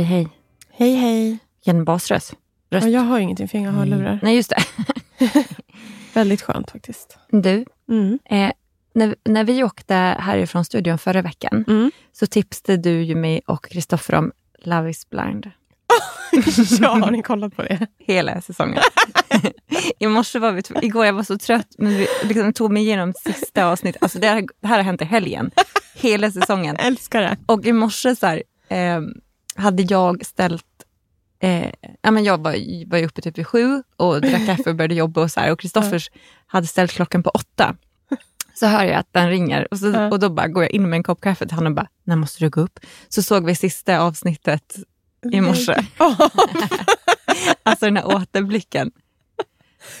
Okej, hej. Hej hej. Vilken basröst. Röst. Ja, jag har ingenting för inga hörlurar. Nej, just det. Väldigt skönt faktiskt. Du, Mm. eh, när, när vi åkte härifrån studion förra veckan Mm. så tipsade du ju mig och Kristoffer om Love is blind. ja, har ni kollat på det? Hela säsongen. I morse var vi, igår jag var så trött, men vi liksom tog mig igenom sista avsnittet. Alltså det, här, det här har hänt i helgen. Hela säsongen. Älskar det. Och i morse så här, eh, hade jag ställt... Eh, ja, men jag var, var uppe typ vid sju och drack kaffe och började jobba och så här, och Kristoffers hade ställt klockan på åtta. Så hör jag att den ringer och, så, Ja. och då bara går jag in med en kopp kaffe till honom och bara, när måste du gå upp? Så såg vi sista avsnittet i morse. Alltså den här återblicken.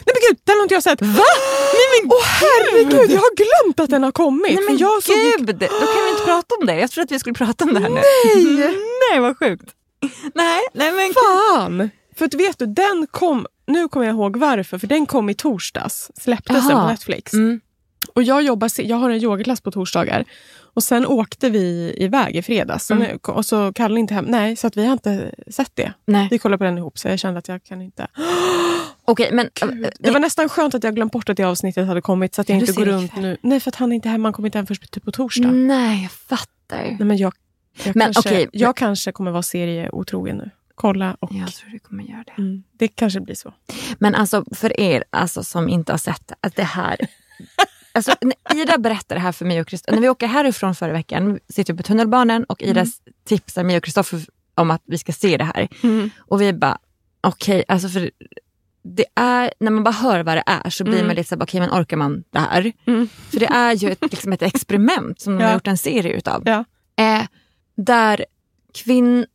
Nej men gud, den har inte jag sett. Va? Nej men Åh herregud, jag har glömt att den har kommit. Nej men jag gud, då kan vi inte prata om det. Jag trodde att vi skulle prata om det här nu. Nej! Nej, vad sjukt. Nej, nej men Fan! För att vet du, den kom, nu kommer jag ihåg varför, för den kom i torsdags. Släpptes den på. Netflix. Mm. Och jag, jobbar, jag har en yogaklass på torsdagar. Och sen åkte vi iväg i fredags. Mm. Och så Kalle inte hem. Nej, så att vi har inte sett det. Nej. Vi kollade på den ihop så jag kände att jag kan inte. Okej, men... Det var nästan skönt att jag glömt bort att det avsnittet hade kommit så att jag inte går runt nu. Nej, för att han är inte hemma. Han kommer inte hem först typ på torsdag. Nej, jag fattar. Nej, men jag, jag, Men kanske, okej. jag kanske kommer vara serieotrogen nu. Kolla och... Jag tror du kommer göra det. Mm, det kanske blir så. Men alltså för er alltså, som inte har sett att det här... Alltså, Ida berättade det här för mig och Kristoffer. När vi åker härifrån förra veckan, vi sitter på tunnelbanan och Ida tipsar mig och Kristoffer om att vi ska se det här. Och vi bara, okej, alltså för det är, när man bara hör vad det är så blir Mm. man lite såhär, okej men orkar man det här? Mm. För det är ju ett, liksom ett experiment som de har Ja. gjort en serie utav. Ja. Eh, där kvinn,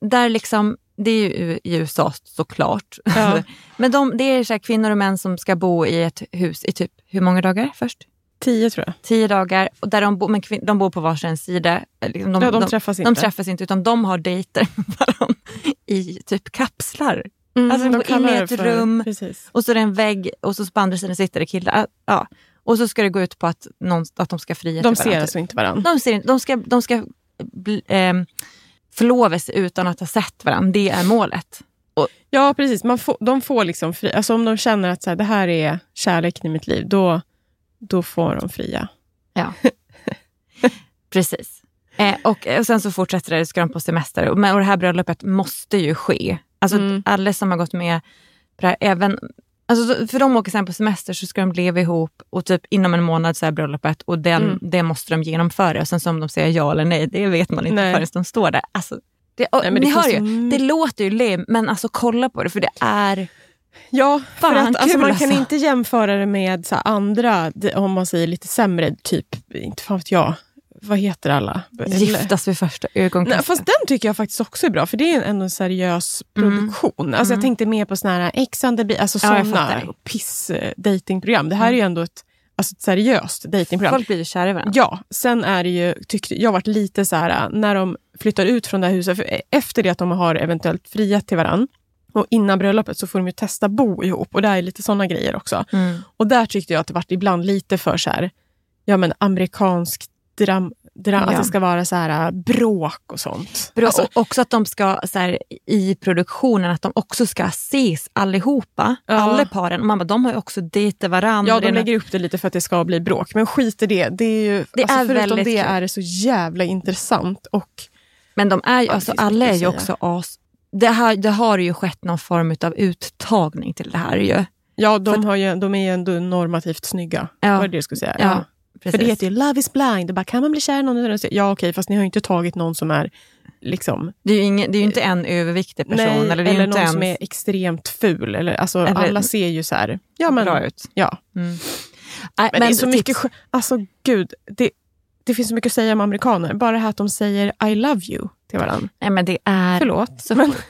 där liksom, det är ju i USA såklart. Ja. Men de, det är så kvinnor och män som ska bo i ett hus i typ, hur många dagar först? Tio tror jag. Tio dagar. Och där de, bo, men kvin, de bor på varsin sida. Liksom de, ja, de, de, träffas inte. de träffas inte utan de har dejter med varandra i typ kapslar. Mm, Alltså, de går in i ett för- rum. Precis. Och så är det en vägg och så på andra sidan sitter det killar. Ja. Och så ska det gå ut på att, någon, att de ska fria De till ser varandra. alltså inte varandra. De, ser, de ska, de ska bli, ehm, förlova sig utan att ha sett varandra. Det är målet. Ja, precis. Man får, de får liksom fri, alltså om de känner att så här, det här är kärleken i mitt liv, då, då får de fria. Ja. Precis. Eh, och, och sen så fortsätter det, ska de på semester. Och, men- och det här bröllopet måste ju ske. Alltså Mm. alla som har gått med på det här, även Alltså, så- för de åker sen på semester så ska de leva ihop och typ inom en månad så är bröllopet och den, Mm. det måste de genomföra. Och sen så om de säger ja eller nej, det vet man inte Nej. förrän de står där. Alltså, det, och, Nej, men ni det hör ju, så- det låter ju lame, men alltså kolla på det för det är... Ja, för Fan, att, alltså, man alltså. kan inte jämföra det med så andra, om man säger lite sämre, typ, inte fan vet jag, vad heter alla? Giftas vid första ögonkastet. Nej, fast den tycker jag faktiskt också är bra, för det är ändå en seriös produktion. Alltså, Jag tänkte mer på såna här Ex on the beach, alltså Mm. Ja, såna piss eh, datingprogram. Det här är ju ändå ett, alltså ett seriöst datingprogram. Folk blir ju kära i varandra. Ja, sen är det ju, tyckte, jag har varit lite så här, när de flyttar ut från det här huset, efter det att de har eventuellt friat till varandra, och innan bröllopet så får de ju testa bo ihop och det är lite såna grejer också. Mm. Och där tyckte jag att det varit ibland lite för så här, ja men amerikansk dram, dram Ja. att det ska vara så här äh, bråk och sånt. Bra, Alltså, och också att de ska, så här, i produktionen, att de också ska ses allihopa. Ja. Alla paren. Och bara, de har ju också dejtat varandra. ja, de lägger upp det lite för att det ska bli bråk. Men skit i det. det, är ju, Det alltså, är förutom det kul. är det så jävla intressant. Och Men de är ju, alltså, alla är ju också as... Det, här, det har ju skett någon form av uttagning till det här ju. ja, de, har ju, de är ju ändå normativt snygga. Ja. Var det det jag skulle säga? Ja, För precis. det heter ju Love is blind. Bara, kan man bli kär i någon? Ja, okej, fast ni har ju inte tagit någon som är liksom... det är ju ingen, det är ju inte en överviktig person. nej, eller det är eller någon ens som är extremt ful. Eller, alltså, Eller- alla ser ju så här... Ja, men, bra ut. Ja. Mm. Nej, Men, det är så tips. mycket... Alltså gud, det, det finns så mycket att säga om amerikaner. Bara det här att de säger I love you till varandra. Nej, men det är Förlåt. så men.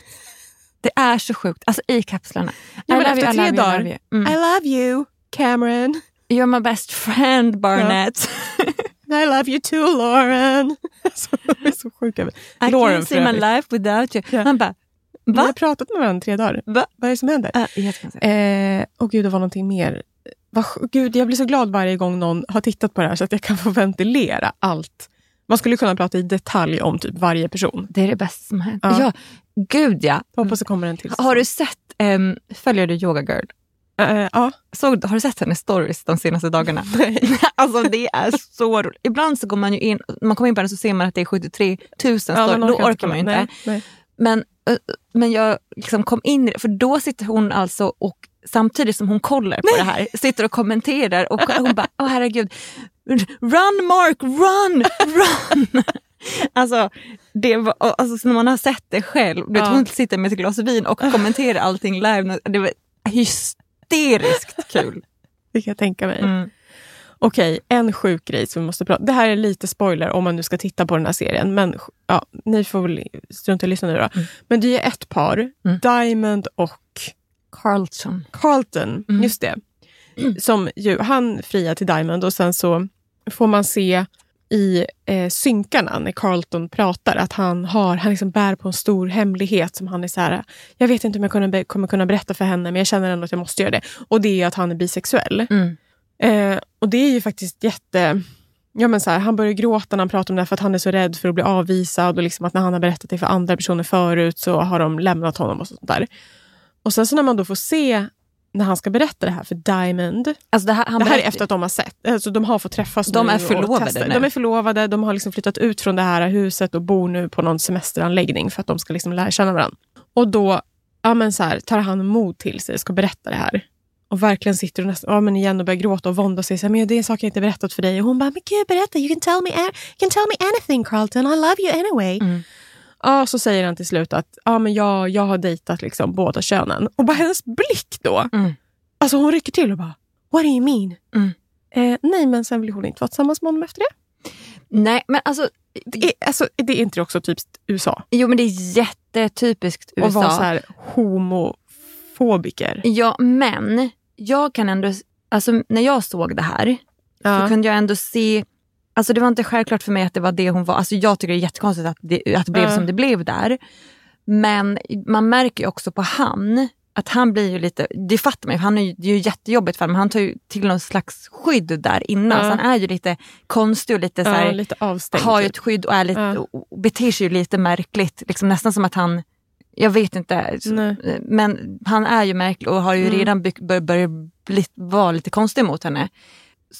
Det är så sjukt. Alltså i kapslarna. Ja, men love efter you, tre you, I dagar, love you. Mm. I love you, Cameron. You're my best friend Barnett. I love you too, Lauren. Så sjuka. I Lauren can't see my life without you. Ja. Man bara, Vi har va? pratat med varandra tre dagar. Va? Vad är det som händer? Jättekonstigt. Eh, och gud, det var någonting mer. Sj- Gud, jag blir så glad varje gång någon har tittat på det här så att jag kan få ventilera allt. Man skulle kunna prata i detalj om typ varje person. Det är det bästa som har hänt. Ja. Ja. gud ja. Hoppas det kommer en till. Har du sett, um, följer du Yoga Girl? Eh, ja. Såg, har du sett hennes stories de senaste dagarna? alltså det är så roligt. Ibland så går man ju in, man kommer in på henne så ser man att det är 73 000 stories. Ja, då orkar man ju inte. Nej, nej. Men, eh, men jag liksom kom in för då sitter hon alltså och samtidigt som hon kollar på det här sitter och kommenterar och hon bara, åh herregud, run Mark, run, run! Alltså, det var, alltså när man har sett det själv, du vet, Ja. hon sitter med ett glas vin och kommenterar allting live. Det var hysteriskt kul. Det kan jag tänka mig. Mm. Okej, en sjuk grej som vi måste prata Det här är lite spoiler om man nu ska titta på den här serien. Men ja, ni får väl strunta i att lyssna nu då. Mm. Men det är ett par, Mm. Diamond och Carlton. Carlton, Mm. just det. Som ju, han friar till Diamond och sen så får man se i eh, synkarna när Carlton pratar att han har, han liksom bär på en stor hemlighet som han är så här, jag vet inte om jag kunna kommer kunna berätta för henne men jag känner ändå att jag måste göra det. Och det är att han är bisexuell. Mm. Eh, och det är ju faktiskt jätte... Ja, men så här, han börjar gråta när han pratar om det för att han är så rädd för att bli avvisad och liksom att när han har berättat det för andra personer förut så har de lämnat honom och sånt där. Och sen så när man då får se när han ska berätta det här för Diamond. Alltså det här, han det här är efter att de har sett. Alltså de har fått träffas De nu är förlovade nu. De är förlovade. De har liksom flyttat ut från det här huset och bor nu på någon semesteranläggning för att de ska liksom lära känna varandra. Och då ja, men så här, tar han mod till sig och ska berätta det här. Och verkligen sitter och nästan, ja, men igen och börjar gråta och vånda sig. Så här, men det är en sak jag inte berättat för dig. Och hon bara, men gud berätta, you can tell me, you can tell me anything Carlton, I love you anyway. Mm. Ja, så säger han till slut att ja, men jag, jag har dejtat liksom båda könen. Och bara hennes blick då. Mm. Alltså hon rycker till och bara, what do you mean? Mm. Eh, nej, men sen vill hon inte vara tillsammans med honom efter det. Nej, men alltså, Det är, alltså, det är inte det också typiskt USA? jo men det är jättetypiskt USA. Och vara så här homofobiker. Ja, men jag kan ändå, alltså när jag såg det här så Ja. kunde jag ändå se, alltså det var inte självklart för mig att det var det hon var. Alltså jag tycker det är jättekonstigt att det, att det blev Ja. som det blev där. Men man märker ju också på han att han blir ju lite, det fattar man ju, han är ju, det är ju jättejobbigt för honom, men han tar ju till någon slags skydd där innan. Ja. Så han är ju lite konstig och lite så här, lite avstängd. har ju typ. ett skydd och, är lite, Ja. och beter sig ju lite märkligt. Liksom nästan som att han, jag vet inte, Nej. men han är ju märklig och har ju Mm. redan by- bör, börjat bli, vara lite konstig mot henne.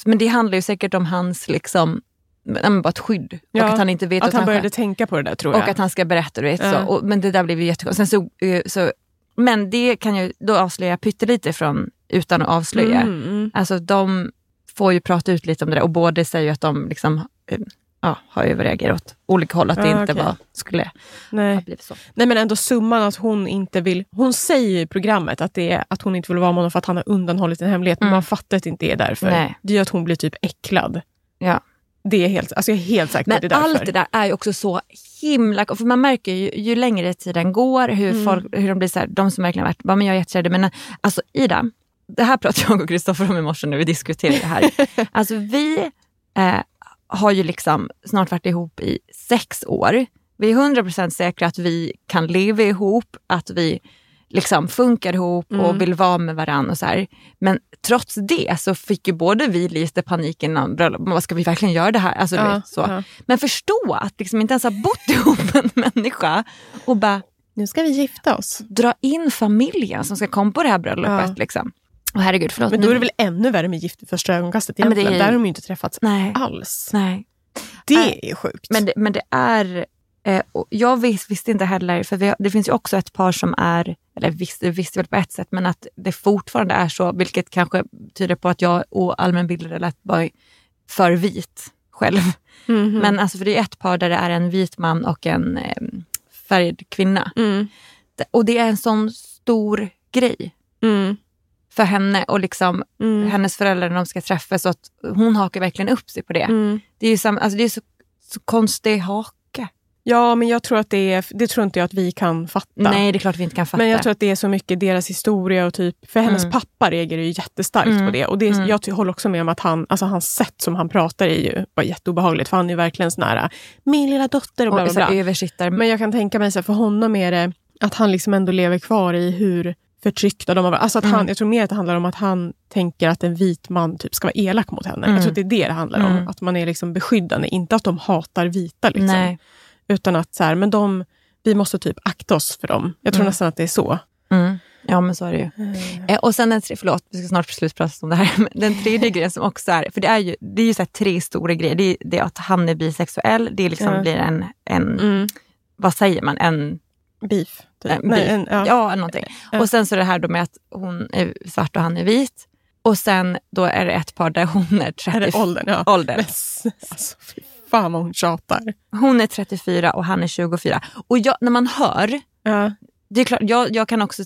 Men det handlar ju säkert om hans liksom, men bara ett skydd. Ja, och att han inte vet Att att han han började tänka på det där tror jag. och att han ska berätta. Du vet, Ja. så. Och, men det där blev ju jättekonstigt. Så, eh, så, men det kan ju då avslöja pyttelite från utan att avslöja. Mm, mm. Alltså de får ju prata ut lite om det där och båda säger att de liksom, eh, ja, har överreagerat åt olika håll. Att det Ja, inte okej. var, skulle Nej. ha blivit så. Nej men ändå summan att hon inte vill... Hon säger i programmet att, det är, att hon inte vill vara med honom för att han har undanhållit en hemlighet. Men Mm. man fattar att det inte är därför. Nej. Det ju att hon blir typ äcklad. Ja. Det är helt, alltså jag är helt säker på att det Men är därför. allt det där är ju också så himla... För man märker ju, ju längre tiden går hur, Mm. folk, hur de blir så här, de som verkligen varit, bara, men jag är jättekär i dig." men alltså Ida, det här pratade jag och Kristoffer om i morse när vi diskuterade det här. alltså vi eh, har ju liksom snart varit ihop i sex år. Vi är 100% säkra att vi kan leva ihop, att vi liksom funkar ihop Mm. och vill vara med varandra. Och så här. Men trots det så fick ju både vi lite panik innan bröllopet. Vad Ska vi verkligen göra det här? Alltså, Ja, vet, så. ja. Men förstå att liksom inte ens ha bott ihop med en människa och bara Nu ska vi gifta oss. dra in familjen som ska komma på det här bröllopet. Ja. Liksom. Och herregud, förlåt. Men då är det väl ännu värre med gift vid första ögonkastet Ja, men det egentligen. är- Där har de ju inte träffats Nej, alls. nej. Det Nej. är sjukt. Men det, men det är... Eh, jag vis, visste inte heller, för vi det finns ju också ett par som är, eller visste, visste väl på ett sätt, men att det fortfarande är så, vilket kanske tyder på att jag och allmänbildade lät vara för vit själv. Mhm. Men alltså, för det är ett par där det är en vit man och en eh, färgad kvinna. Mm. Och det är en sån stor grej Mm. För henne och liksom Mm. hennes föräldrar när de ska träffas. Så att hon hakar verkligen upp sig på det. Mm. Det är ju sam, alltså, det är så, så konstig hake. Ja, men jag tror att det är, det tror inte jag att vi kan fatta. Nej, det är klart vi inte kan fatta. Men jag tror att det är så mycket deras historia och typ, för hennes Mm. pappa reagerar ju jättestarkt Mm. på det. Och det, Mm. jag håller också med om att han, alltså hans sätt som han pratar är ju bara jätteobehagligt. För han är verkligen sån här, min lilla dotter och bla och, bla bla. Men jag kan tänka mig så här, för honom är det att han liksom ändå lever kvar i hur förtryckta de har varit. Alltså att han, Mm. Jag tror mer att det handlar om att han tänker att en vit man typ ska vara elak mot henne. Mm. Jag tror att det är det det handlar om. Mm. Att man är liksom beskyddande. Inte att de hatar vita. Liksom. Utan att så här, men de, vi måste typ akta oss för dem. Jag tror Mm. nästan att det är så. Mm. Ja, men så är det ju. Eh, och sen en tre, förlåt, vi ska snart slutprata om det här. Men den tredje grejen som också är, för det är ju, det är ju så tre stora grejer. Det är, det är att han är bisexuell, det liksom Ja. blir en, en Mm. vad säger man, en, Beef. Typ. en Nej, beef. en, ja. ja. någonting. Och sen så det här då med att hon är svart och han är vit. Och sen då är det ett par där hon är 30. Är det åldern? Ja. Men, alltså, fy fan vad hon tjatar. Hon är 34 och han är 24. Och jag, när man hör, Ja, det är klart, jag, jag kan också,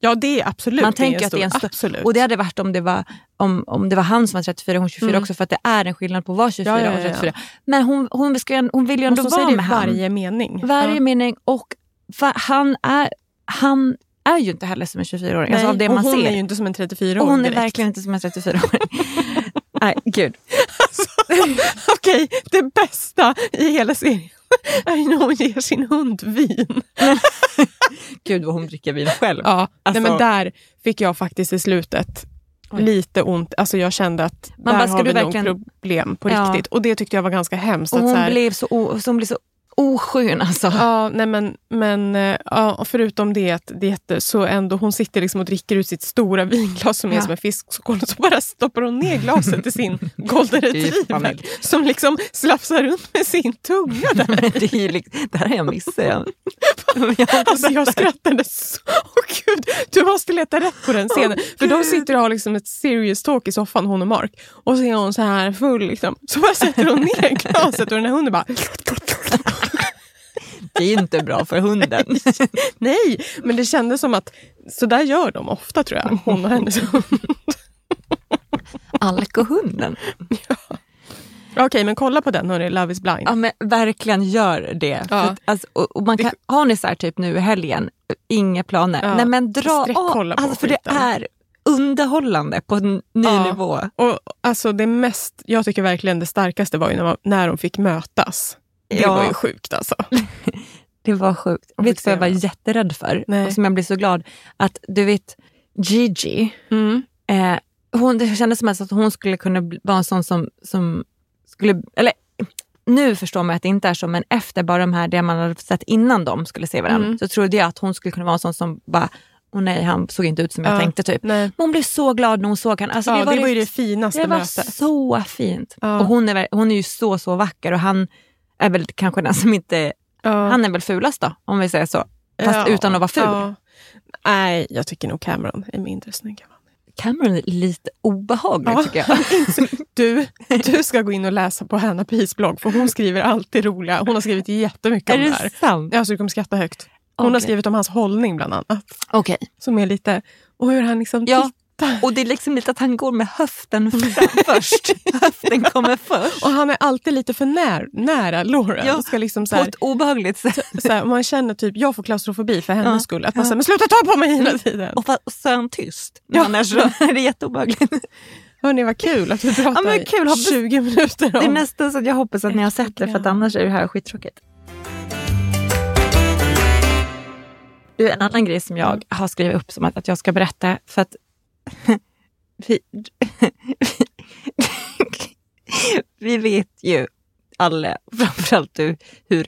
ja det är absolut Man tänker att det är en stor- Absolut. och det hade varit om det var, om, om det var han som var 34 och hon 24 Mm. också för att det är en skillnad på att vara 24 Ja, ja, och ja, ja. 34. Men hon, hon, ju- hon vill ju ändå och så vara säger det med i varje mening. Varje mening och han, är, han är ju inte heller som en 24-åring. Alltså Nej, av det och man hon ser. är ju inte som en 34 och år hon är direkt. verkligen inte som en 34-åring. Nej, gud. Okej, det bästa i hela serien är när hon ger sin hund vin. Gud vad hon dricker vin själv. Ja, Alltså- nej, men där fick jag faktiskt i slutet Oj. lite ont. Alltså jag kände att Man där bara, har vi verkligen- problem på Ja. riktigt. Och det tyckte jag var ganska hemskt. Och att hon, så här, blev så, o, så hon blev så oskön alltså. Ja, nej men, men eh, ja, förutom det det är så ändå hon sitter liksom och dricker ut sitt stora vinglas som är Ja. som en fiskskål och så bara stoppar hon ner glaset i sin golden är retriever som liksom slafsar runt med sin tunga där. Det, är ju det här har jag missat. Jag, jag, Alltså jag skrattade så... Åh gud, du måste leta rätt på den scenen. För de sitter och har liksom ett serious talk i soffan, hon och Mark. Och så är hon så här full liksom. Så bara sätter hon ner glaset och den här hunden bara... det är inte bra för hunden. Nej, men det kändes som att så där gör de ofta tror jag. Hon och hennes hund. Alkohunden. Okej, men kolla på den hörni, Love is blind. Ja men verkligen gör det. Ja. För, alltså, och, och man kan, har ni så här typ nu i helgen, inga planer. Ja. Nej men dra på alltså, för det är underhållande på en ny Ja. nivå. Och alltså det mest, jag tycker verkligen det starkaste var ju när, man, när de fick mötas. Det Ja. var ju sjukt alltså. Det var sjukt. Och vet du vad jag var jätterädd för? Nej. Och som jag blir så glad att du vet Gigi, Mm. eh, hon, det kändes som att hon skulle kunna vara en sån som, som skulle, eller nu förstår man att det inte är så, men efter bara de här, det man hade sett innan de skulle se varandra, Mm. så trodde jag att hon skulle kunna vara en sån som bara, åh nej, han såg inte ut som jag Ja. tänkte typ. Nej. Men hon blev så glad när hon såg honom. Alltså, ja, det var, det var ju det, det finaste det var mötet. så fint. Ja. Och hon är, hon är ju så, så vacker och han är väl kanske den som inte, Ja. han är väl fulast då, om vi säger så. Fast Ja, utan att vara ful. ja. Nej, jag tycker nog Cameron är mindre snygg. Cameron är lite obehaglig Ja. tycker jag. Du, du ska gå in och läsa på Hanna Pis blogg för hon skriver alltid roliga. Hon har skrivit jättemycket är om det det här. sant? Ja, så du kommer skratta högt. Hon har Okej. skrivit om hans hållning bland annat. Okej. Som är lite, och hur han liksom Ja. Och det är liksom lite att han går med höften först. höften kommer först. Och han är alltid lite för när, nära Lauren. Ja, Ska liksom så På ett obehagligt sätt. så här, man känner typ, jag får klaustrofobi för hennes Ja. skull. Att man Ja. säger, men sluta ta på mig hela tiden. Och, och så är han tyst. Ja. Annars är det jätteobehagligt. Hörni, vad kul att vi pratar men kul. i Hoppas- 20 minuter Det är om... nästan så att jag hoppas att ni har sett det för att annars är det här skittråkigt. Du, en annan grej som jag har skrivit upp som att, att jag ska berätta för att vi, vi vet ju alla, framförallt du, hur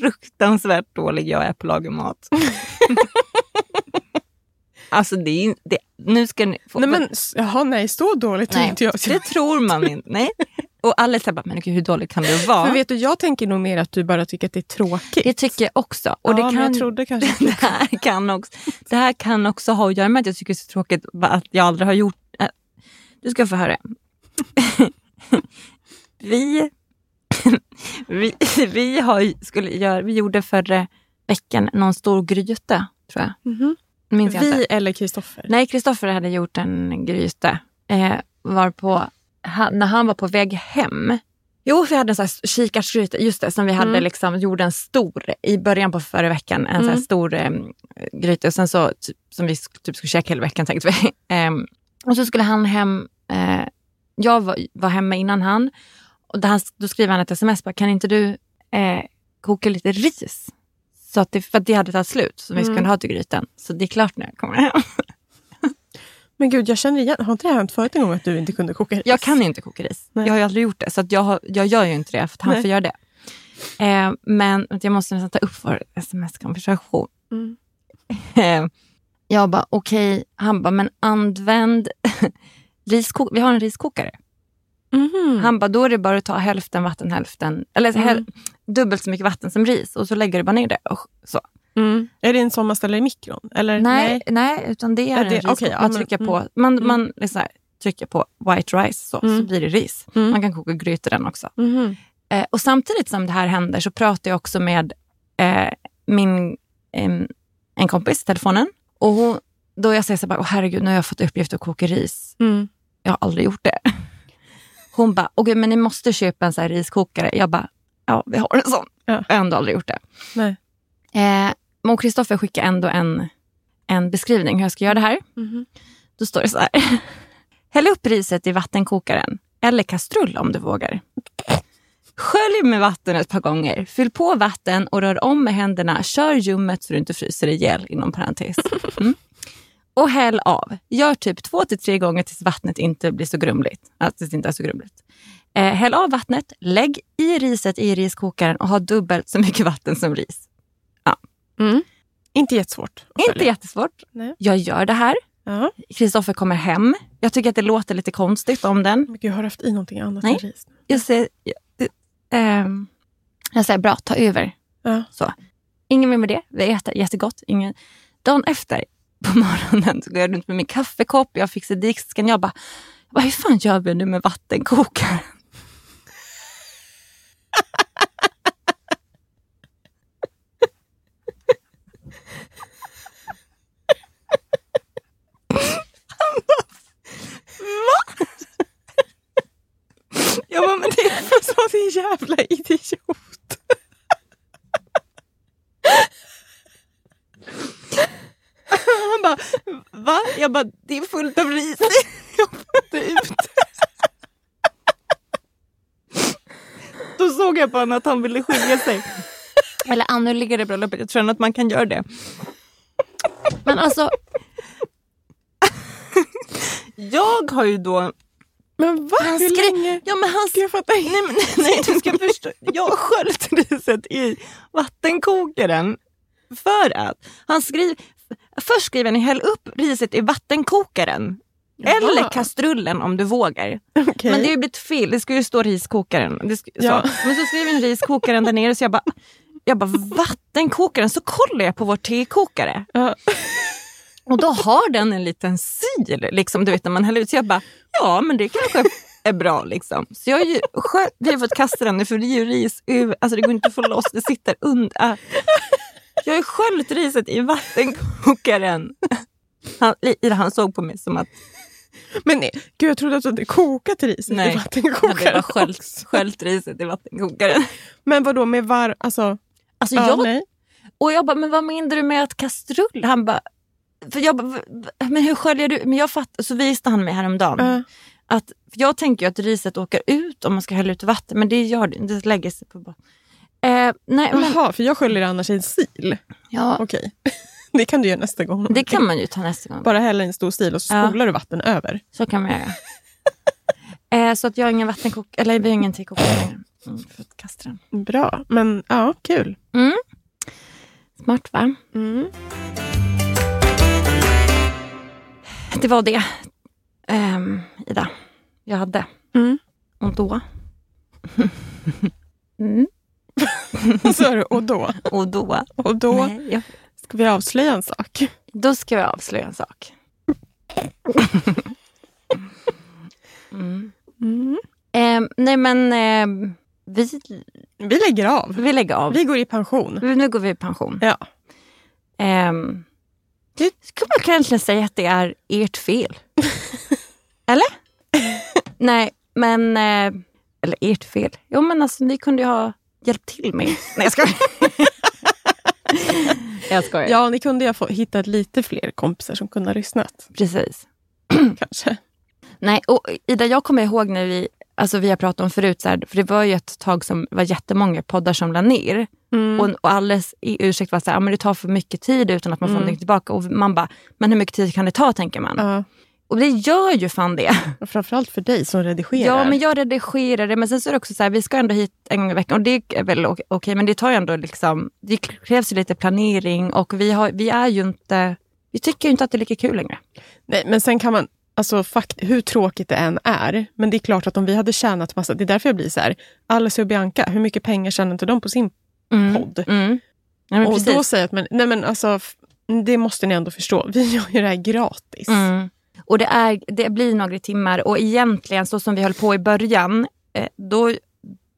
fruktansvärt dålig jag är på att laga mat. alltså det är det, nu ska ni få, Nej men, jaha, nej, så dåligt tror Nej, inte jag. det tror man inte. Nej. Och alla säger bara, men gud, hur dåligt kan det vara? Men vet du, jag tänker nog mer att du bara tycker att det är tråkigt. Det tycker jag också. Och ja, det, men kan, jag trodde kanske... det, här kan också, det här kan också ha att göra med att jag tycker det är så tråkigt att jag aldrig har gjort... Äh, du ska få höra. vi, vi, vi, har, skulle göra, vi gjorde förra veckan någon stor gryta, tror jag. Mhm. Minns jag inte. Vi eller Kristoffer? Nej, Kristoffer hade gjort en gryta. Eh, varpå, han, när han var på väg hem. Jo, vi hade en sån här kikärtsgryta, just det, som vi hade Mm. liksom, gjorde en stor, i början på förra veckan, en Mm. stor eh, gryta. Och sen så, typ, som vi typ skulle käka hela veckan tänkte vi. Ehm, och så skulle han hem, eh, jag var, var hemma innan han. Och där han, då skriver han ett sms, bara, kan inte du eh, koka lite ris? Så att det, för att det hade tagit slut, som vi Mm. skulle ha till grytan. Så det är klart när jag kommer hem. Men gud, jag känner igen, har inte det hänt förut en gång att du inte kunde koka ris? Jag kan inte koka ris. Nej. Jag har ju aldrig gjort det. Så att jag, har, jag gör ju inte det för att han Nej. får göra det. Eh, men jag måste nästan ta upp vår sms-konversation. Mm. Eh, jag bara, okej. Han bara, men använd riskok Vi har en riskokare. Mhm. Han bara, då är det bara att ta hälften vatten, hälften, eller Mm. häl, dubbelt så mycket vatten som ris och så lägger du bara ner det. Och så. Mm. Är det en sån man ställer i mikron? Eller? Nej, nej. utan det är en det- riskokare. okej, ja, man trycker mm. på, man, Mm. man liksom här, trycker på white rice så, så Mm. blir det ris. Mm. Man kan koka grytor den också. Mhm. Eh, och samtidigt som det här händer så pratar jag också med eh, min, em, en kompis i telefonen. Och hon, då jag säger så här, Åh, herregud, nu har jag fått uppgift att koka ris. Jag har aldrig gjort det. Hon bara, okej men ni måste köpa en här riskokare. Jag bara, ja vi har en sån. Ja. Jag har ändå aldrig gjort det. Nej. Eh, men Kristoffer skickar ändå en, en beskrivning hur jag ska göra det här. Mhm. Då står det så här. Häll upp riset i vattenkokaren eller kastrull om du vågar. Skölj med vatten ett par gånger. Fyll på vatten och rör om med händerna. Kör ljummet så du inte fryser ihjäl inom parentes. Mm. Och häll av. Gör typ två till tre gånger tills vattnet inte blir så grumligt. Alltså, det inte är så grumligt. Eh, häll av vattnet, lägg i riset i riskokaren och ha dubbelt så mycket vatten som ris. Mm. Inte jättesvårt. Inte följa. jättesvårt. Nej. Jag gör det här. Ja. Kristoffer kommer hem. Jag tycker att det låter lite konstigt om den. Men gud, har haft i någonting annat Nej. än ris. Jag säger, jag, ehm, jag säger bra, ta över. Ja. Så. Ingen mer med det. Vi äter jättegott. Ingen. Dagen efter på morgonen så går jag runt med min kaffekopp. Jag fixar diksken. Jag bara, vad hur fan gör vi nu med vattenkokaren? Jag bara, men det är Vad sa din jävla idiot? Han bara, va? Jag bara, det är fullt av ris. Jag får inte ut det. Då såg jag på honom att han ville skilja sig. Eller annullera bröllopet. Jag tror att man kan göra det. Men alltså... Jag har ju då... Men va? Han Hur skrev- länge? Ja, men han, jag fattar inte. Nej, men, nej, du ska förstå. Jag har sköljt riset i vattenkokaren för att han skriver... Först skriver han häll upp riset i vattenkokaren. Jaha. Eller kastrullen om du vågar. Okej. Men det har ju blivit fel. Det ska ju stå riskokaren. Ska, Ja. så. Men så skriver han riskokaren där nere så jag bara, jag bara vattenkokaren. Så kollar jag på vår tekokare. Ja. Och då har den en liten sil, liksom, du vet när man häller ut. Så jag bara, ja men det kanske är bra. Liksom. Så jag har ju vi har fått kasta den nu för det är ju ris över, alltså det går inte att få loss, det sitter under. Äh. Jag har sköljt riset i vattenkokaren. Han, i- han såg på mig som att Men nej, gud, jag trodde att du hade kokat riset i Nej, jag vattenkokaren. bara sköljt, också. sköljt riset i vattenkokaren. Men vad då med var... Alltså, Alltså ja, jag, nej. och jag bara, men vad menar du med att kastrull? Han bara, för jag bara, "V- v- men hur sköljer du? Men jag fattar, så visade han mig häromdagen. Ja. Att, jag tänker att riset åker ut om man ska hälla ut vatten, men det gör det. Det lägger sig på bara. Eh, nej, Jaha, för jag sköljer annars i en sil. ja, Okej. Det kan du göra nästa gång. det kan man ju ta nästa gång. Bara hälla i en stor sil och så Ja. spolar du vatten över. Så kan man göra. eh, så att jag har ingen vattenkok eller vi har ingen tekokare längre. Mm, för att kasta den. Bra, men ja, kul. Mm. Smart va? Mm. Det var det, ehm, Ida, jag hade. Mm. Och då? mm. Och så och då? Och då? Och då Nej, jag, ska vi avslöja en sak. då ska vi avslöja en sak. mm. Mm. Ehm, nej men ehm, vi, Vi lägger av. vi lägger av. Vi går i pension. Nu går vi i pension. Ja. Um, ska man kanske säga att det är ert fel? eller? Nej, men... eh, eller ert fel. Jo, men alltså ni kunde ju ha hjälpt till med. Nej, jag skojar. jag skojar. ja, ni kunde ju ha hittat lite fler kompisar som kunde ha lyssnat. Precis. Kanske. Nej, och Ida, jag kommer ihåg när vi, alltså vi har pratat om förut, så här, för det var ju ett tag som var jättemånga poddar som la ner. Mm. Och, och alles i- ursäkt var så här, "Ja, men det tar för mycket tid utan att man får Mm. någonting tillbaka. Och man bara, men hur mycket tid kan det ta tänker man. ja. Och det gör ju fan det. Och framförallt för dig som redigerar. Ja, men jag redigerar det. Men sen så är det också så här, vi ska ändå hit en gång i veckan. Och det är väl okej, okay, men det tar ju ändå liksom, det krävs ju lite planering och vi, har, vi är ju inte, vi tycker ju inte att det är lika kul längre. Nej, men sen kan man, alltså fakt, hur tråkigt det än är, men det är klart att om vi hade tjänat massa, det är därför jag blir så här, Alice och Bianca, hur mycket pengar tjänar inte de på sin Mm. podd? Mm. Ja, och då säger jag att, men, nej men alltså, det måste ni ändå förstå, vi gör ju det här gratis. Mm. Och det, är, det blir några timmar och egentligen så som vi höll på i början, eh, då,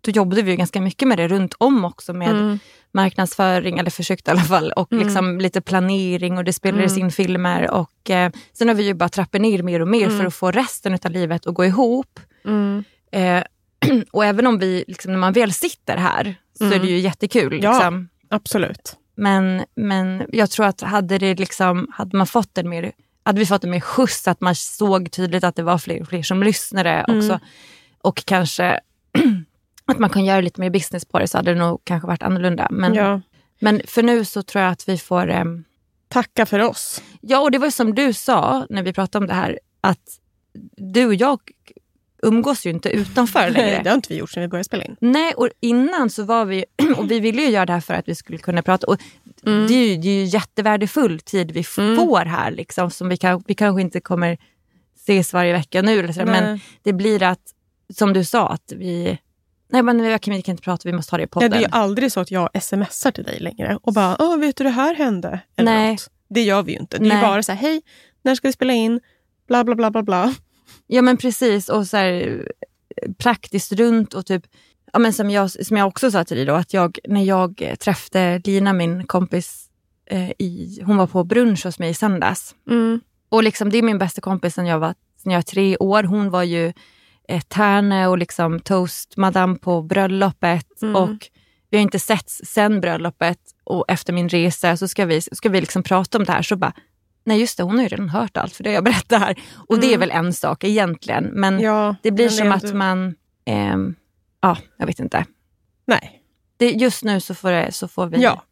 då jobbade vi ganska mycket med det runt om också med Mm. Marknadsföring, eller försökte i alla fall, och Mm. liksom lite planering och det spelades Mm. in filmer. Och, eh, sen har vi ju bara trappat ner mer och mer Mm. för att få resten av livet att gå ihop. Mm. Eh, och även om vi, liksom, när man väl sitter här, så Mm. är det ju jättekul. Ja. Liksom. Absolut. Men, men jag tror att hade, det liksom, hade man fått en mer hade vi fått en mer skjuts, att man såg tydligt att det var fler och fler som lyssnade Mm. också. Och kanske att man kan göra lite mer business på det så hade det nog kanske varit annorlunda. Men, Ja. men för nu så tror jag att vi får... ehm, Tacka för oss. ja, och det var ju som du sa när vi pratade om det här, att du och jag umgås ju inte utanför längre. det har inte vi gjort sedan vi började spela in. Nej, och innan så var vi, och vi ville ju göra det här för att vi skulle kunna prata. Och Mm. det, är ju, det är ju jättevärdefull tid vi Mm. får här, liksom, som vi, kan, vi kanske inte kommer ses varje vecka nu. Eller så, men Nej. det blir att, som du sa, att vi... Nej men vi kan, vi kan inte prata, vi måste ha det i Ja, podden. det är ju aldrig så att jag smsar till dig längre och bara, Åh, vet du det här hände? Eller Nej. Något. Det gör vi ju inte. Det är bara så här, hej, när ska vi spela in? Bla, bla, bla, bla, bla. Ja men precis, och så här, praktiskt runt och typ, ja, men som, jag, som jag också sa till dig då, att jag, när jag träffade Lina, min kompis, eh, i, hon var på brunch hos mig i söndags. Mm. Och liksom, det är min bästa kompis sen jag var, sen jag var tre år. Hon var ju tärne och liksom toastmadam på bröllopet. Mm. Och vi har inte setts sen bröllopet och efter min resa så ska vi, ska vi liksom prata om det här. Så bara, nej just det, hon har ju redan hört allt för det jag berättar här. Och det är Mm. väl en sak egentligen. Men Ja, det blir som att man, ehm, ja, jag vet inte. Nej. Det, just nu så får, det, så får vi... Ja.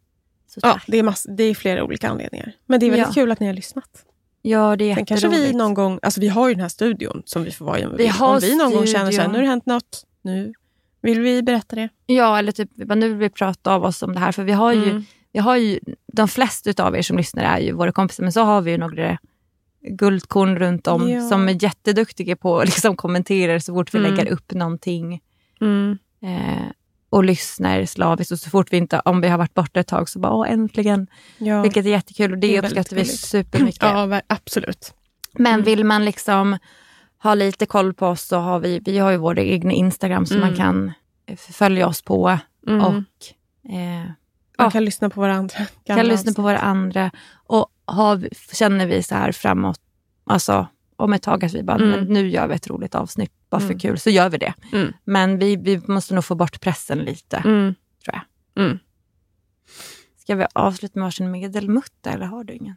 Ja, det är, mass- det är flera olika anledningar. Men det är väldigt Ja. kul att ni har lyssnat. Ja, det är Sen kanske vi någon gång, alltså vi har ju den här studion som vi får vara i om vi Vi vill. Om vi någon gång känner studion. nu har det hänt något, nu vill vi berätta det. Ja, eller typ, nu vill vi prata av oss om det här. För vi har ju, Mm. vi har ju de flesta av er som lyssnar är ju våra kompisar, men så har vi ju några guldkorn runt om Ja. som är jätteduktiga på att liksom kommentera så fort vi Mm. lägger upp någonting. Mm. Eh, och lyssnar slaviskt och så fort vi inte, om vi har varit borta ett tag så bara åh, äntligen. Ja. Vilket är jättekul och det, Det uppskattar vi supermycket. ja, absolut. Men Mm. vill man liksom ha lite koll på oss så har vi, vi har ju våra egna Instagram som Mm. man kan eh, följa oss på. Mm. Och eh, Man ja. kan lyssna på varandra. kan lyssna på våra andra. Och har, känner vi så här framåt, alltså om ett tag att vi bara, Mm. nu gör vi ett roligt avsnitt bara för Mm. kul, så gör vi det. Mm. Men vi, vi måste nog få bort pressen lite, Mm. tror jag. Mm. Ska vi avsluta med varsin medelmutta eller har du ingen?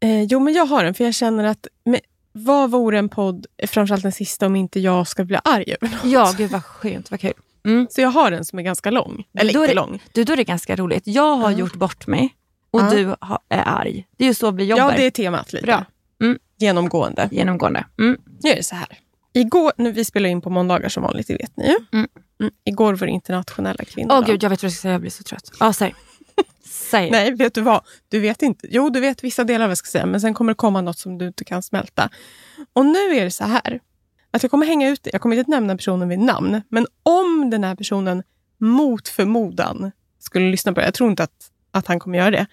Eh, jo, men jag har en, för jag känner att men, vad vore en podd, framförallt den sista, om inte jag ska bli arg över något? Ja, gud vad skönt, vad kul. Mm. Så jag har en som är ganska lång. Eller Då inte lång. Du, då är det ganska roligt. Jag har Ja. gjort bort mig och Ja. du har, är arg. Det är ju så vi jobbar Ja, det är temat lite. Bra. Genomgående. genomgående. Mm. Nu är det så här. Igår, nu, vi spelar in på måndagar som vanligt, det vet ni ju. Mm. Mm. Igår var det internationella Åh kvinnodagen. gud, jag vet vad jag ska säga, jag blir så trött. Ja, säg. säg. Nej, vet du vad? Du vet inte. Jo, du vet vissa delar av vad jag ska säga, men sen kommer det komma något som du inte kan smälta. Och nu är det så här, att jag kommer hänga ut. Jag kommer inte nämna personen vid namn, men om den här personen mot förmodan skulle lyssna på det, jag tror inte att, att han kommer göra det,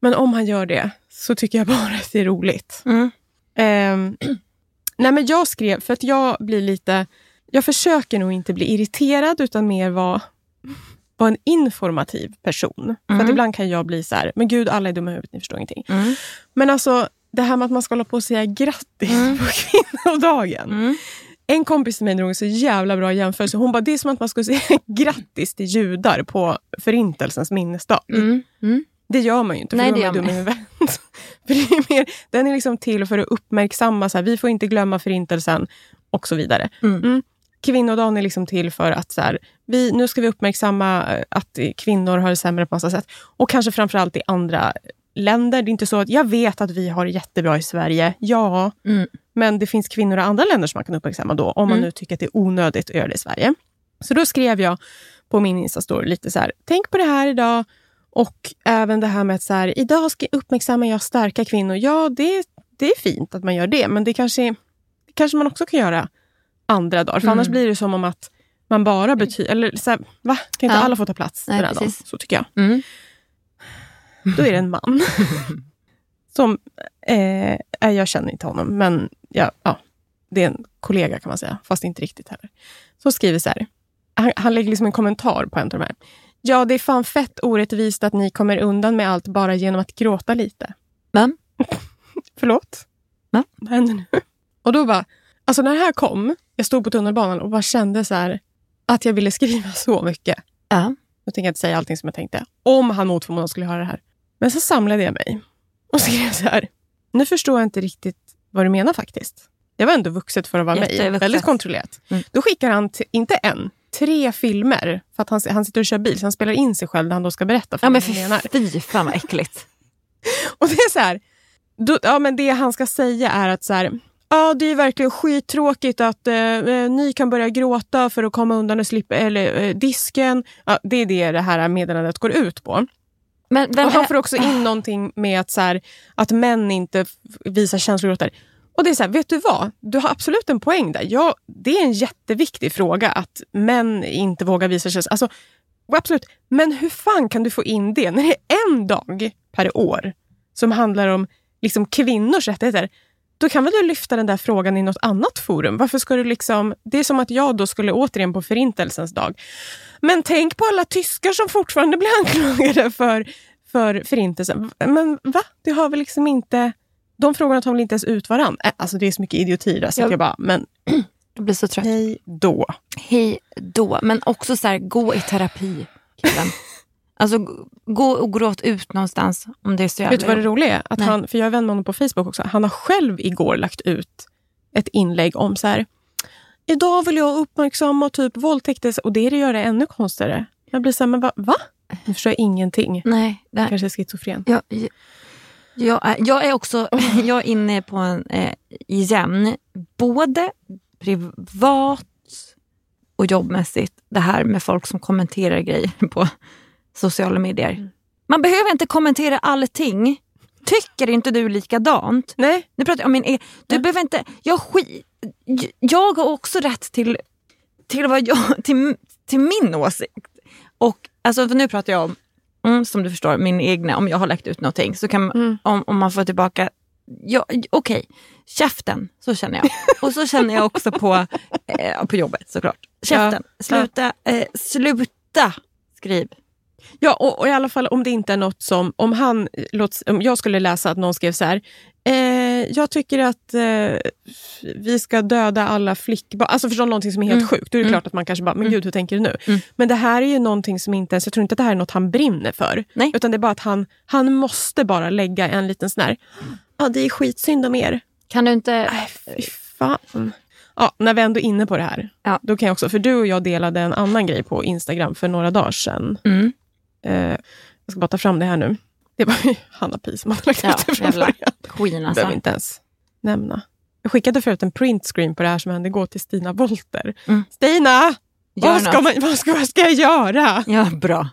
men om han gör det så tycker jag bara att det är roligt. Mm. Ehm, nej men jag skrev, för att jag blir lite... Jag försöker nog inte bli irriterad utan mer vara, vara en informativ person. För att Mm. ibland kan jag bli så här, men gud alla är dumma i huvudet, ni förstår ingenting. Mm. Men alltså det här med att man ska hålla på och säga grattis Mm. på kvinnodagen. Mm. En kompis till mig drog en så jävla bra jämförelse. Hon bara, det är som att man skulle säga grattis till judar på förintelsens minnesdag. Mm. Mm. Det gör man ju inte, för Nej, då det är man dum i huvudet. för det är mer, den är liksom till för att uppmärksamma, så här, vi får inte glömma förintelsen och så vidare. Mm. Kvinnodagen är liksom till för att så här, vi, nu ska vi uppmärksamma eh, att kvinnor har det sämre på massa sätt. Och kanske framförallt i andra länder. Det är inte så att jag vet att vi har jättebra i Sverige. Ja, Mm. men det finns kvinnor i andra länder som man kan uppmärksamma då, om man Mm. nu tycker att det är onödigt att göra det i Sverige. Så då skrev jag på min Insta-story lite så här, tänk på det här idag och även det här med att så här, idag ska uppmärksamma jag starka kvinnor. Ja, det, det är fint att man gör det, men det kanske, kanske man också kan göra andra dagar. För Mm. annars blir det som om att man bara betyder... Eller så här, va? Kan inte Ja. alla få ta plats Nej, den här dagen? precis. Så tycker jag. Mm. Då är det en man. som, eh, eh, jag känner inte honom, men ja, ja, det är en kollega kan man säga. Fast inte riktigt heller. Så skriver så här. Han, han lägger liksom en kommentar på en av de här. Ja, det är fan fett orättvist att ni kommer undan med allt bara genom att gråta lite. Men? Förlåt? Va? Vad händer nu? Och då bara, alltså när det här kom, jag stod på tunnelbanan och bara kände så här att jag ville skriva så mycket. Ja. Jag tänker inte säga allting som jag tänkte. Om han mot förmodan skulle höra det här. Men så samlade jag mig och skrev så här. Nu förstår jag inte riktigt vad du menar faktiskt. Det var ändå vuxet för att vara mig. Väldigt kontrollerat. Mm. Då skickar han, inte en, tre filmer. För att han, han sitter och kör bil, så han spelar in sig själv när han då ska berätta för Ja, men han menar. fy, fan vad äckligt. Och det är så här, då, ja, men det han ska säga är att så här, ja, det är verkligen skittråkigt att eh, eh, ni kan börja gråta för att komma undan och slippa eller, eh, disken. Ja, det är det det här meddelandet går ut på. Men och han får också in någonting med att, så här, att män inte visar känslor. Och och det är så här, vet du vad? Du har absolut en poäng där. Ja, det är en jätteviktig fråga att män inte vågar visa känslor. Alltså, absolut. Men hur fan kan du få in det när det är en dag per år som handlar om liksom, kvinnors rättigheter? Då kan väl du lyfta den där frågan i något annat forum? Varför ska du liksom... Det är som att jag då skulle återigen på förintelsens dag. Men tänk på alla tyskar som fortfarande blir anklagade för, för förintelsen. Men va? Det har väl liksom inte... De frågorna tar väl inte ens ut varann? Äh, Alltså det är så mycket idioti där så att Ja. jag bara, men Jag blir så trött. hej då. Hej då. Men också så här, gå i terapi, killen. Alltså gå och gråt ut någonstans om det är så jävla Vet du vad det roliga är? Att Nej. han, för jag är vän med honom på Facebook också. Han har själv igår lagt ut ett inlägg om så här. Idag vill jag uppmärksamma typ våldtäkter och det gör det ännu konstigare. Jag blir så här, men va? va? Nu förstår jag ingenting. Nej, det, Kanske är schizofren. jag, jag, jag, är, jag är också jag är inne på en, eh, igen, både privat och jobbmässigt, det här med folk som kommenterar grejer på sociala medier. Mm. Man behöver inte kommentera allting. Tycker inte du likadant? Nej, Nu pratar jag om min egen. Du Ja. behöver inte... Jag, skit, jag har också rätt till, till, vad jag, till, till min åsikt. Och alltså, nu pratar jag om, mm, som du förstår, min egna. Om jag har lagt ut någonting så kan Mm. om, om man får tillbaka... Ja, Okej, käften. Så känner jag. Och så känner jag också på, eh, på jobbet såklart. Käften. Sluta, eh, sluta skriv. Ja, och, och i alla fall om det inte är något som... Om, han, låt, om jag skulle läsa att någon skrev så här. Eh, jag tycker att eh, vi ska döda alla flickbarn. Alltså förstå någonting som är helt Mm. sjukt. Då är det Mm. klart att man kanske bara, men gud hur tänker du nu? Mm. Men det här är ju någonting som inte ens... Jag tror inte att det här är något han brinner för. Nej. Utan det är bara att han, han måste bara lägga en liten sån här... Ja, det är skitsynd om er. Kan du inte... Nej, fy fan. Ja, när vi ändå är inne på det här. Ja. Då kan jag också, för du och jag delade en annan grej på Instagram för några dagar sedan. Mm. Eh, jag ska bara ta fram det här nu. Det var ju Hanna Pi som hade lagt Ja, ut det från början. Queen alltså. behöver inte ens nämna. Jag skickade förut en printscreen på det här som hände igår till Stina Wolter. Mm. Stina! Gör Vad ska, man, vad, ska, vad ska jag göra? Ja, bra.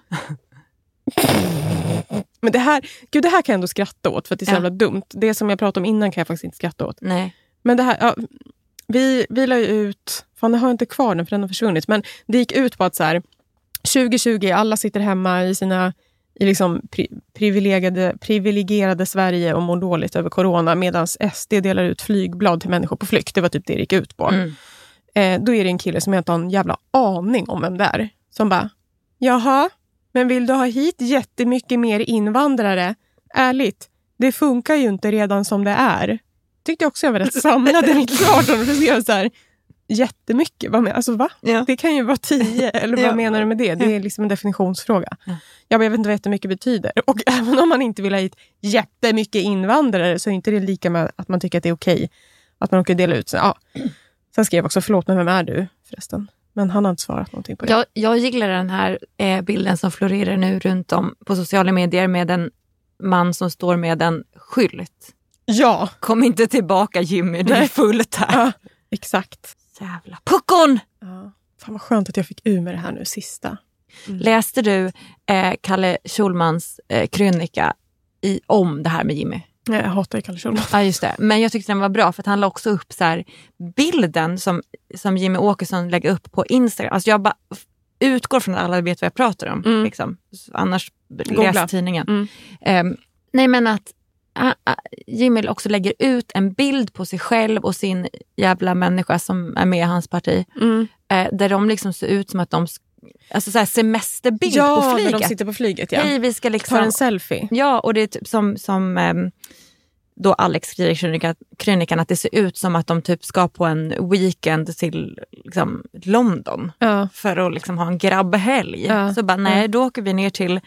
Men det här, gud, det här kan jag ändå skratta åt för att det är så Ja. jävla dumt. Det som jag pratade om innan kan jag faktiskt inte skratta åt. Nej. Men det här, ja, vi, vi la ju ut, fan jag har inte kvar den för den har försvunnit, men det gick ut på att så här, 2020, alla sitter hemma i sina i liksom pri, privilegierade, privilegierade Sverige och mår dåligt över corona medan SD delar ut flygblad till människor på flykt. Det var typ det det gick ut på. Mm. Eh, då är det en kille som jag inte har en jävla aning om vem det är. Som bara, jaha, men vill du ha hit jättemycket mer invandrare? Ärligt, det funkar ju inte redan som det är. Tyckte också jag var rätt samlad i mitt svar. Jättemycket, vad men, alltså va? Ja. Det kan ju vara tio, eller vad Ja. menar du med det? Det är liksom en definitionsfråga. Ja. Jag, vet inte vad jättemycket betyder. Och även om man inte vill ha hit jättemycket invandrare så är inte det lika med att man tycker att det är okej att man åker dela ut. Så, ja. Sen skrev jag också, förlåt men vem är du förresten? Men han har inte svarat någonting på det. Jag, jag gillar den här eh, bilden som florerar nu runt om på sociala medier med en man som står med en skylt. Ja, Kom inte tillbaka Jimmy, det är fullt här. ja exakt. Jävla puckon! Ja. Fan vad skönt att jag fick ur med det här nu sista. Läste du eh, Kalle Schulmans eh, krönika i, om det här med Jimmy? Nej, Jag hatar Kalle Schulman. Ja, just det. Men jag tyckte den var bra för att han la också upp så här, bilden som, som Jimmy Åkesson lägger upp på Instagram. Alltså jag bara utgår från att alla vet vad jag pratar om. Mm. Liksom. Annars Googla. läs tidningen. Mm. Ehm, nej men att ah, ah, Jimmy också lägger ut en bild på sig själv och sin jävla människa som är med i hans parti. Mm. Eh, där de liksom ser ut som att de... Alltså så semesterbild Ja, på när flyget. de sitter på flyget. Ja. Hej, vi ska liksom... Tar en selfie. Ja, och det är typ som, som ehm, då Alex skriver i krönika- krönikan att det ser ut som att de typ ska på en weekend till liksom, London Ja. för att liksom, ha en grabbhelg. Ja, Så bara, nej, ja. då åker vi ner till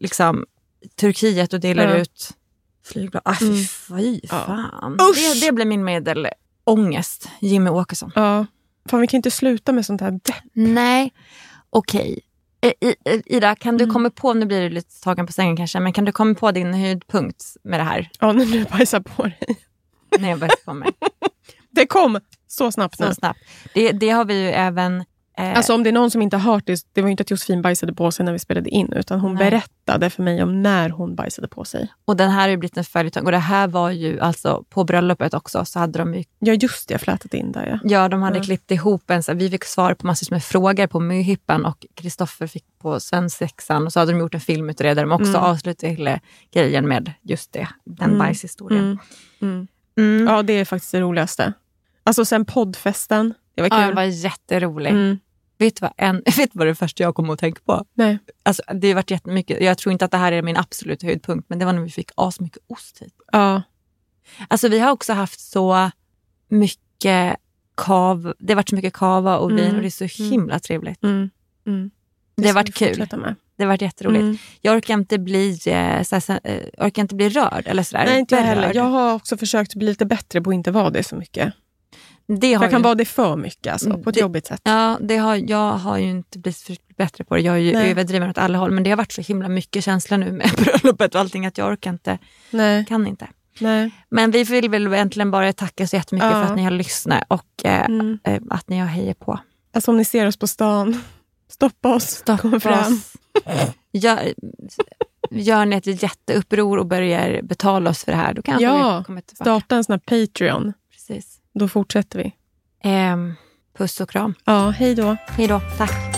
liksom, Turkiet och delar Ja. ut flygblad. Ah, fy, Mm. fy Ja. fan. Usch! Det, det blir min medelångest, Jimmy Åkesson. ja. Fan, vi kan inte sluta med sånt här depp. Nej, okej. I- I- Ida, kan du Mm. komma på, nu blir du lite tagen på sängen kanske, men kan du komma på din höjdpunkt med det här? Ja, när du bajsar på dig. När jag började på mig. Det kom så snabbt nu. Så snabbt. Det, det har vi ju även... Eh, Alltså om det är någon som inte har hört det, det var ju inte att Josefin bajsade på sig när vi spelade in, utan hon Nej. berättade för mig om när hon bajsade på sig. och den här har ju blivit en följetong. Och det här var ju alltså på bröllopet också. Så hade de ju, Ja, just det, jag flätat in där. Ja. ja, de hade Ja. klippt ihop en, så vi fick svar på massor med frågor på möhippan och Kristoffer fick på svensexan. Och så hade de gjort en film utav det där de också Mm. avslutade hela grejen med just det, den Mm. bajshistorien. Mm. Mm. Mm. Ja, det är faktiskt det roligaste. Alltså sen poddfesten, det var Ja, kul. det var jätteroligt. Mm. Vet du vad, en, vet vad det första jag kom att tänka på? Nej. Alltså, det har varit jättemycket. Jag tror inte att det här är min absoluta höjdpunkt, men det var när vi fick asmycket ost hit. Ja. Alltså vi har också haft så mycket kav, det har varit så mycket kava och vin Mm. och det är så himla trevligt. Mm. Mm. Det har ska varit kul. Det har varit jätteroligt. Mm. Jag orkar inte bli, eh, såhär, så- eh, orkar inte bli rörd eller sådär. Nej, inte jag heller. Jag har också försökt bli lite bättre på att inte vara det så mycket. Det Jag kan ju, vara det för mycket, alltså, på ett Det- jobbigt sätt. ja, det har, jag har ju inte blivit bättre på det. Jag är ju Nej. överdriven åt alla håll. Men det har varit så himla mycket känsla nu med bröllopet och allting att jag orkar inte, Nej. kan inte. Nej. Men vi vill väl egentligen bara tacka så jättemycket Ja. för att ni har lyssnat och eh, Mm. eh, att ni har hejat på. Alltså om ni ser oss på stan, stoppa oss. Kom fram. oss. Gör, gör ni ett jätteuppror och börjar betala oss för det här, då kanske Ja, vi kommer tillbaka. Starta en sån här Patreon. Precis. Då fortsätter vi. Ehm, puss och kram. Ja, hej då. Hej då. Tack.